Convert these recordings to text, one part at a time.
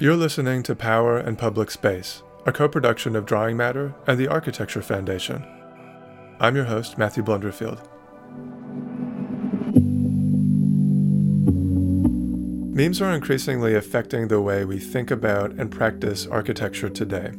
You're listening to Power and Public Space, a co production of Drawing Matter and the Architecture Foundation. I'm your host, Matthew Blunderfield. Memes are increasingly affecting the way we think about and practice architecture today.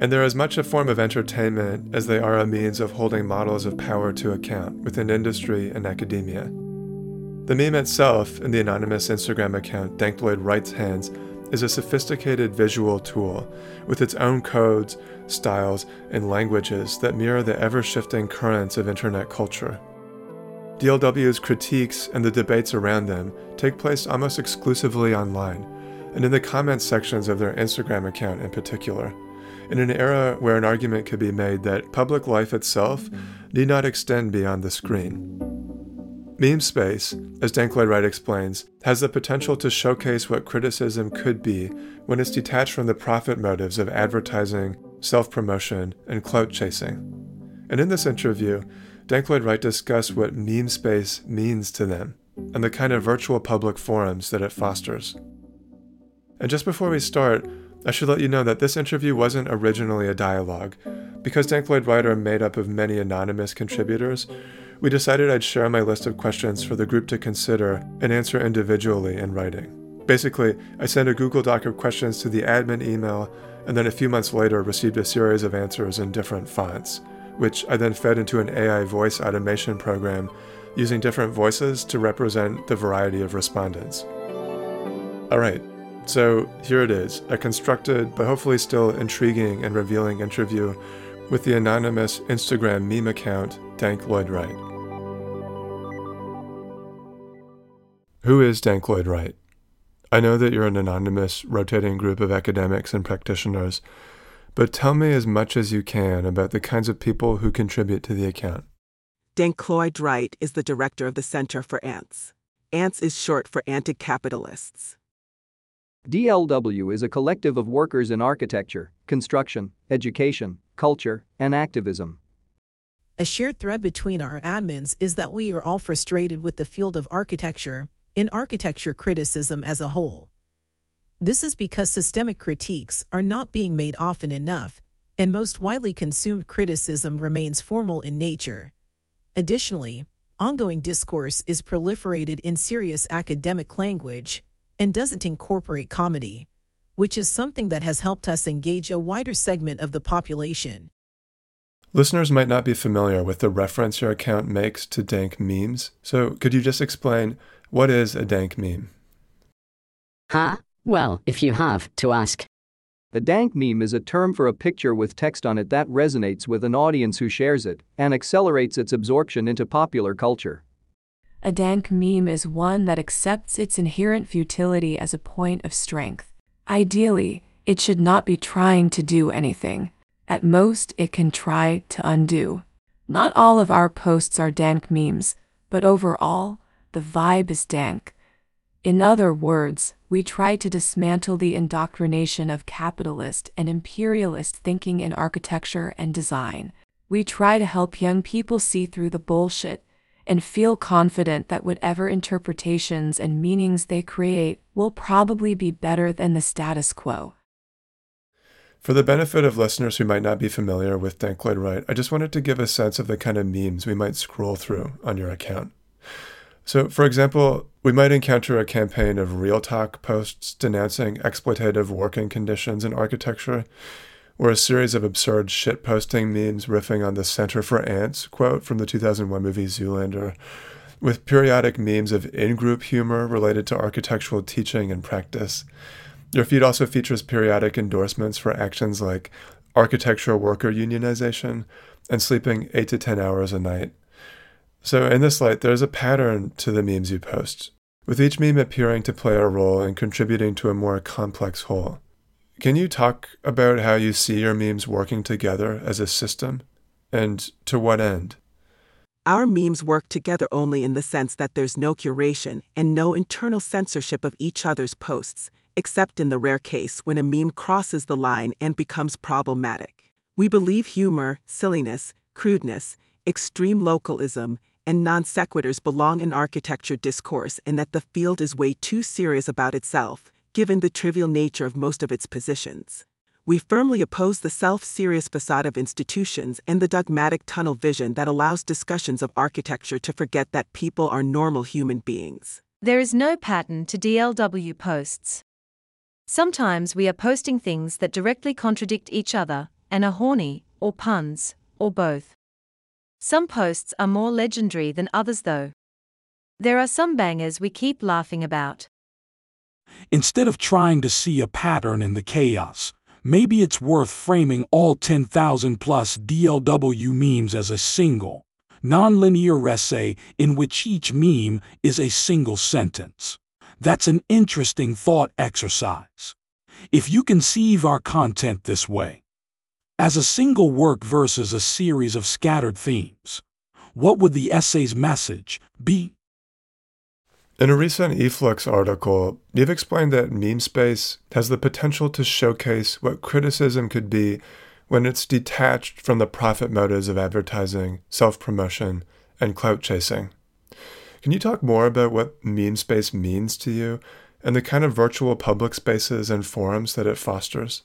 And they're as much a form of entertainment as they are a means of holding models of power to account within industry and academia. The meme itself, in the anonymous Instagram account Dank Lloyd Wright's hands, is a sophisticated visual tool with its own codes, styles, and languages that mirror the ever shifting currents of internet culture. DLW's critiques and the debates around them take place almost exclusively online, and in the comments sections of their Instagram account in particular, in an era where an argument could be made that public life itself need not extend beyond the screen. Meme space, as Dank Lloyd Wright explains, has the potential to showcase what criticism could be when it's detached from the profit motives of advertising, self promotion, and clout chasing. And in this interview, Dank Lloyd Wright discussed what meme space means to them and the kind of virtual public forums that it fosters. And just before we start, I should let you know that this interview wasn't originally a dialogue. Because Dank Lloyd Wright are made up of many anonymous contributors, we decided I'd share my list of questions for the group to consider and answer individually in writing. Basically, I sent a Google Doc of questions to the admin email, and then a few months later received a series of answers in different fonts, which I then fed into an AI voice automation program using different voices to represent the variety of respondents. Alright, so here it is a constructed but hopefully still intriguing and revealing interview with the anonymous Instagram meme account Dank Lloyd Wright. Who is Dank Lloyd Wright? I know that you're an anonymous, rotating group of academics and practitioners, but tell me as much as you can about the kinds of people who contribute to the account. Dank Lloyd Wright is the director of the Center for Ants. ANTS is short for Anti Capitalists. DLW is a collective of workers in architecture, construction, education, culture, and activism. A shared thread between our admins is that we are all frustrated with the field of architecture in architecture criticism as a whole. This is because systemic critiques are not being made often enough, and most widely consumed criticism remains formal in nature. Additionally, ongoing discourse is proliferated in serious academic language and doesn't incorporate comedy, which is something that has helped us engage a wider segment of the population. Listeners might not be familiar with the reference your account makes to dank memes, so could you just explain what is a dank meme? Huh? Well, if you have to ask. A dank meme is a term for a picture with text on it that resonates with an audience who shares it and accelerates its absorption into popular culture. A dank meme is one that accepts its inherent futility as a point of strength. Ideally, it should not be trying to do anything. At most, it can try to undo. Not all of our posts are dank memes, but overall, the vibe is dank. In other words, we try to dismantle the indoctrination of capitalist and imperialist thinking in architecture and design. We try to help young people see through the bullshit and feel confident that whatever interpretations and meanings they create will probably be better than the status quo. For the benefit of listeners who might not be familiar with Dank Lloyd Wright, I just wanted to give a sense of the kind of memes we might scroll through on your account. So, for example, we might encounter a campaign of real talk posts denouncing exploitative working conditions in architecture, or a series of absurd shitposting memes riffing on the Center for Ants quote from the 2001 movie Zoolander, with periodic memes of in group humor related to architectural teaching and practice. Your feed also features periodic endorsements for actions like architectural worker unionization and sleeping 8 to 10 hours a night. So, in this light, there's a pattern to the memes you post, with each meme appearing to play a role in contributing to a more complex whole. Can you talk about how you see your memes working together as a system and to what end? Our memes work together only in the sense that there's no curation and no internal censorship of each other's posts, except in the rare case when a meme crosses the line and becomes problematic. We believe humor, silliness, crudeness, extreme localism, and non sequiturs belong in architecture discourse and that the field is way too serious about itself, given the trivial nature of most of its positions. We firmly oppose the self serious facade of institutions and the dogmatic tunnel vision that allows discussions of architecture to forget that people are normal human beings. There is no pattern to DLW posts. Sometimes we are posting things that directly contradict each other and are horny, or puns, or both. Some posts are more legendary than others, though. There are some bangers we keep laughing about. Instead of trying to see a pattern in the chaos, maybe it's worth framing all 10,000 plus DLW memes as a single, nonlinear essay in which each meme is a single sentence. That's an interesting thought exercise. If you conceive our content this way, as a single work versus a series of scattered themes, what would the essay's message be? In a recent e-flux article, you've explained that meme space has the potential to showcase what criticism could be when it's detached from the profit motives of advertising, self promotion, and clout chasing. Can you talk more about what meme space means to you and the kind of virtual public spaces and forums that it fosters?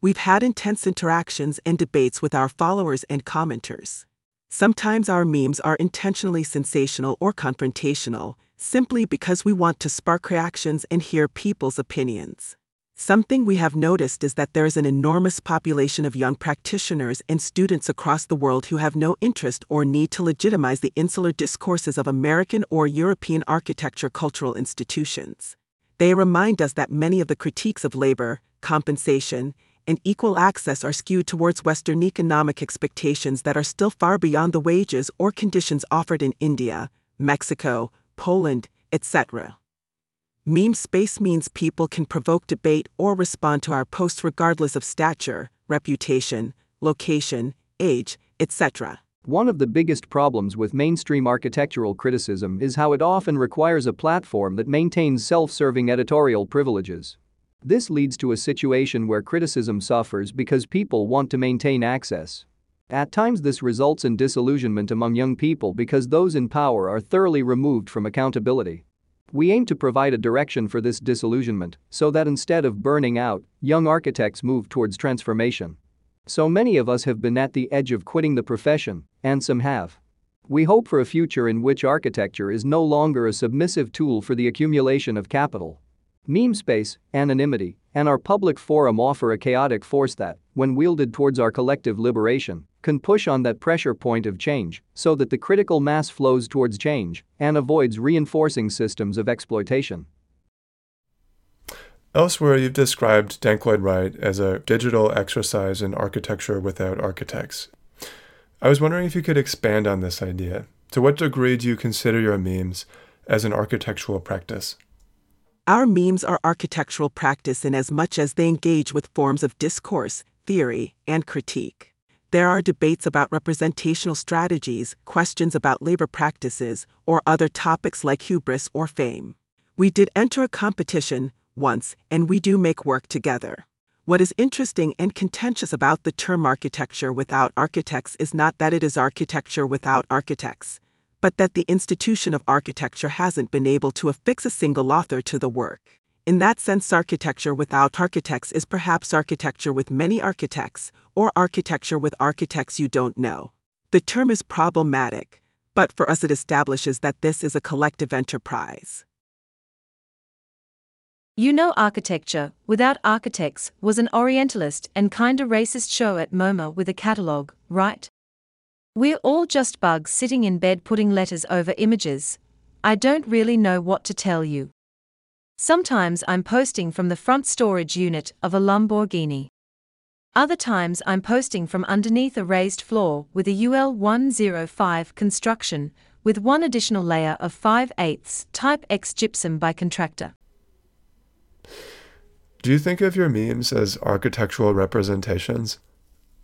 We've had intense interactions and debates with our followers and commenters. Sometimes our memes are intentionally sensational or confrontational, simply because we want to spark reactions and hear people's opinions. Something we have noticed is that there is an enormous population of young practitioners and students across the world who have no interest or need to legitimize the insular discourses of American or European architecture cultural institutions. They remind us that many of the critiques of labor, compensation, and equal access are skewed towards Western economic expectations that are still far beyond the wages or conditions offered in India, Mexico, Poland, etc. Meme space means people can provoke debate or respond to our posts regardless of stature, reputation, location, age, etc. One of the biggest problems with mainstream architectural criticism is how it often requires a platform that maintains self serving editorial privileges. This leads to a situation where criticism suffers because people want to maintain access. At times, this results in disillusionment among young people because those in power are thoroughly removed from accountability. We aim to provide a direction for this disillusionment so that instead of burning out, young architects move towards transformation. So many of us have been at the edge of quitting the profession, and some have. We hope for a future in which architecture is no longer a submissive tool for the accumulation of capital. Meme space, anonymity, and our public forum offer a chaotic force that, when wielded towards our collective liberation, can push on that pressure point of change so that the critical mass flows towards change and avoids reinforcing systems of exploitation. Elsewhere, you've described Dank Lloyd Wright as a digital exercise in architecture without architects. I was wondering if you could expand on this idea. To what degree do you consider your memes as an architectural practice? Our memes are architectural practice in as much as they engage with forms of discourse, theory, and critique. There are debates about representational strategies, questions about labor practices, or other topics like hubris or fame. We did enter a competition once, and we do make work together. What is interesting and contentious about the term architecture without architects is not that it is architecture without architects, but that the institution of architecture hasn't been able to affix a single author to the work. In that sense, architecture without architects is perhaps architecture with many architects, or architecture with architects you don't know. The term is problematic, but for us it establishes that this is a collective enterprise. You know, Architecture Without Architects was an Orientalist and kinda racist show at MoMA with a catalogue, right? We're all just bugs sitting in bed putting letters over images. I don't really know what to tell you. Sometimes I'm posting from the front storage unit of a Lamborghini. Other times I'm posting from underneath a raised floor with a UL 105 construction, with one additional layer of 5 8 type X gypsum by contractor. Do you think of your memes as architectural representations?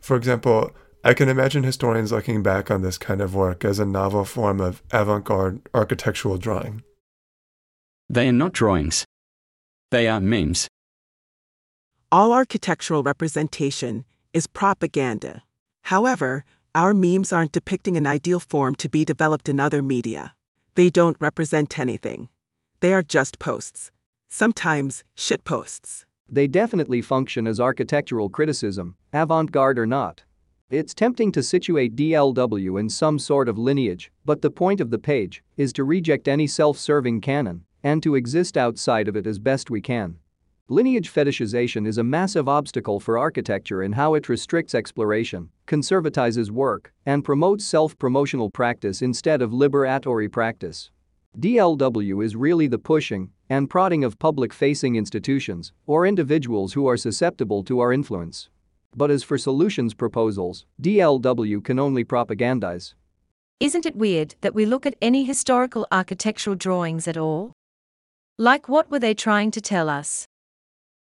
For example, I can imagine historians looking back on this kind of work as a novel form of avant garde architectural drawing. They are not drawings. They are memes. All architectural representation is propaganda. However, our memes aren't depicting an ideal form to be developed in other media. They don't represent anything. They are just posts. sometimes shitposts. They definitely function as architectural criticism, avant garde or not. It's tempting to situate DLW in some sort of lineage, but the point of the page is to reject any self serving canon and to exist outside of it as best we can. Lineage fetishization is a massive obstacle for architecture in how it restricts exploration, conservatizes work, and promotes self promotional practice instead of liberatory practice. DLW is really the pushing and prodding of public facing institutions or individuals who are susceptible to our influence. But as for solutions proposals, DLW can only propagandize. Isn't it weird that we look at any historical architectural drawings at all? Like, what were they trying to tell us?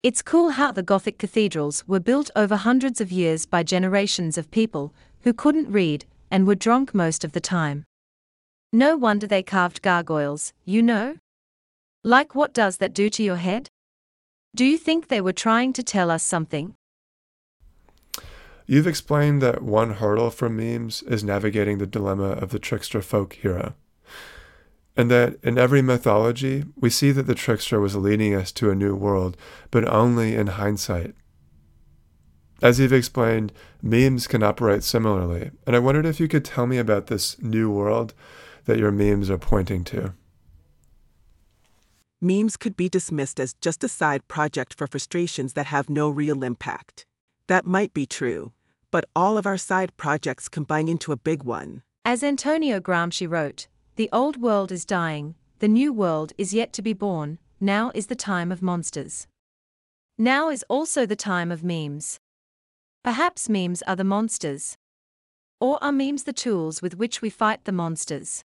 It's cool how the Gothic cathedrals were built over hundreds of years by generations of people who couldn't read and were drunk most of the time. No wonder they carved gargoyles, you know? Like, what does that do to your head? Do you think they were trying to tell us something? You've explained that one hurdle for memes is navigating the dilemma of the trickster folk hero. And that in every mythology, we see that the trickster was leading us to a new world, but only in hindsight. As you've explained, memes can operate similarly, and I wondered if you could tell me about this new world that your memes are pointing to. Memes could be dismissed as just a side project for frustrations that have no real impact. That might be true, but all of our side projects combine into a big one. As Antonio Gramsci wrote, the old world is dying, the new world is yet to be born, now is the time of monsters. Now is also the time of memes. Perhaps memes are the monsters. Or are memes the tools with which we fight the monsters?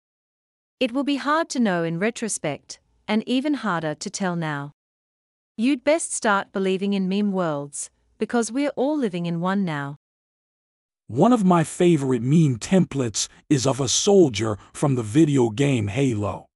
It will be hard to know in retrospect, and even harder to tell now. You'd best start believing in meme worlds, because we're all living in one now. One of my favorite meme templates is of a soldier from the video game Halo.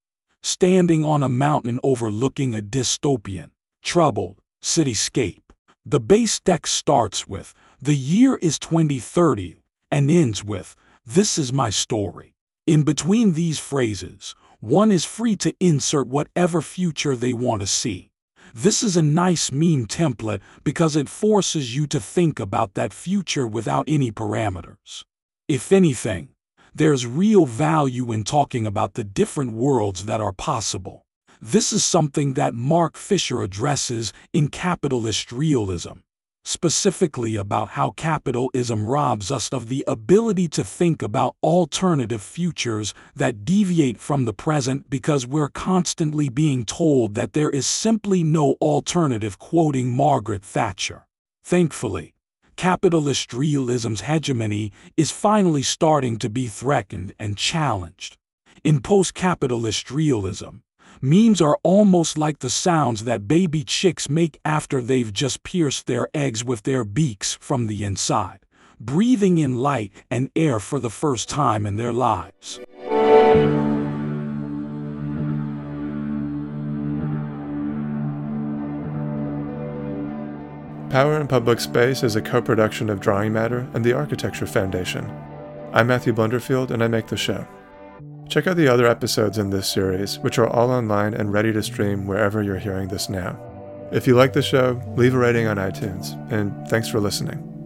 Standing on a mountain overlooking a dystopian, troubled cityscape. The base text starts with, The year is 2030, and ends with, This is my story. In between these phrases, one is free to insert whatever future they want to see. This is a nice meme template because it forces you to think about that future without any parameters. If anything, there's real value in talking about the different worlds that are possible. This is something that Mark Fisher addresses in Capitalist Realism specifically about how capitalism robs us of the ability to think about alternative futures that deviate from the present because we're constantly being told that there is simply no alternative, quoting Margaret Thatcher. Thankfully, capitalist realism's hegemony is finally starting to be threatened and challenged. In post capitalist realism, Memes are almost like the sounds that baby chicks make after they've just pierced their eggs with their beaks from the inside, breathing in light and air for the first time in their lives. Power and Public Space is a co production of Drawing Matter and the Architecture Foundation. I'm Matthew Blunderfield, and I make the show. Check out the other episodes in this series, which are all online and ready to stream wherever you're hearing this now. If you like the show, leave a rating on iTunes, and thanks for listening.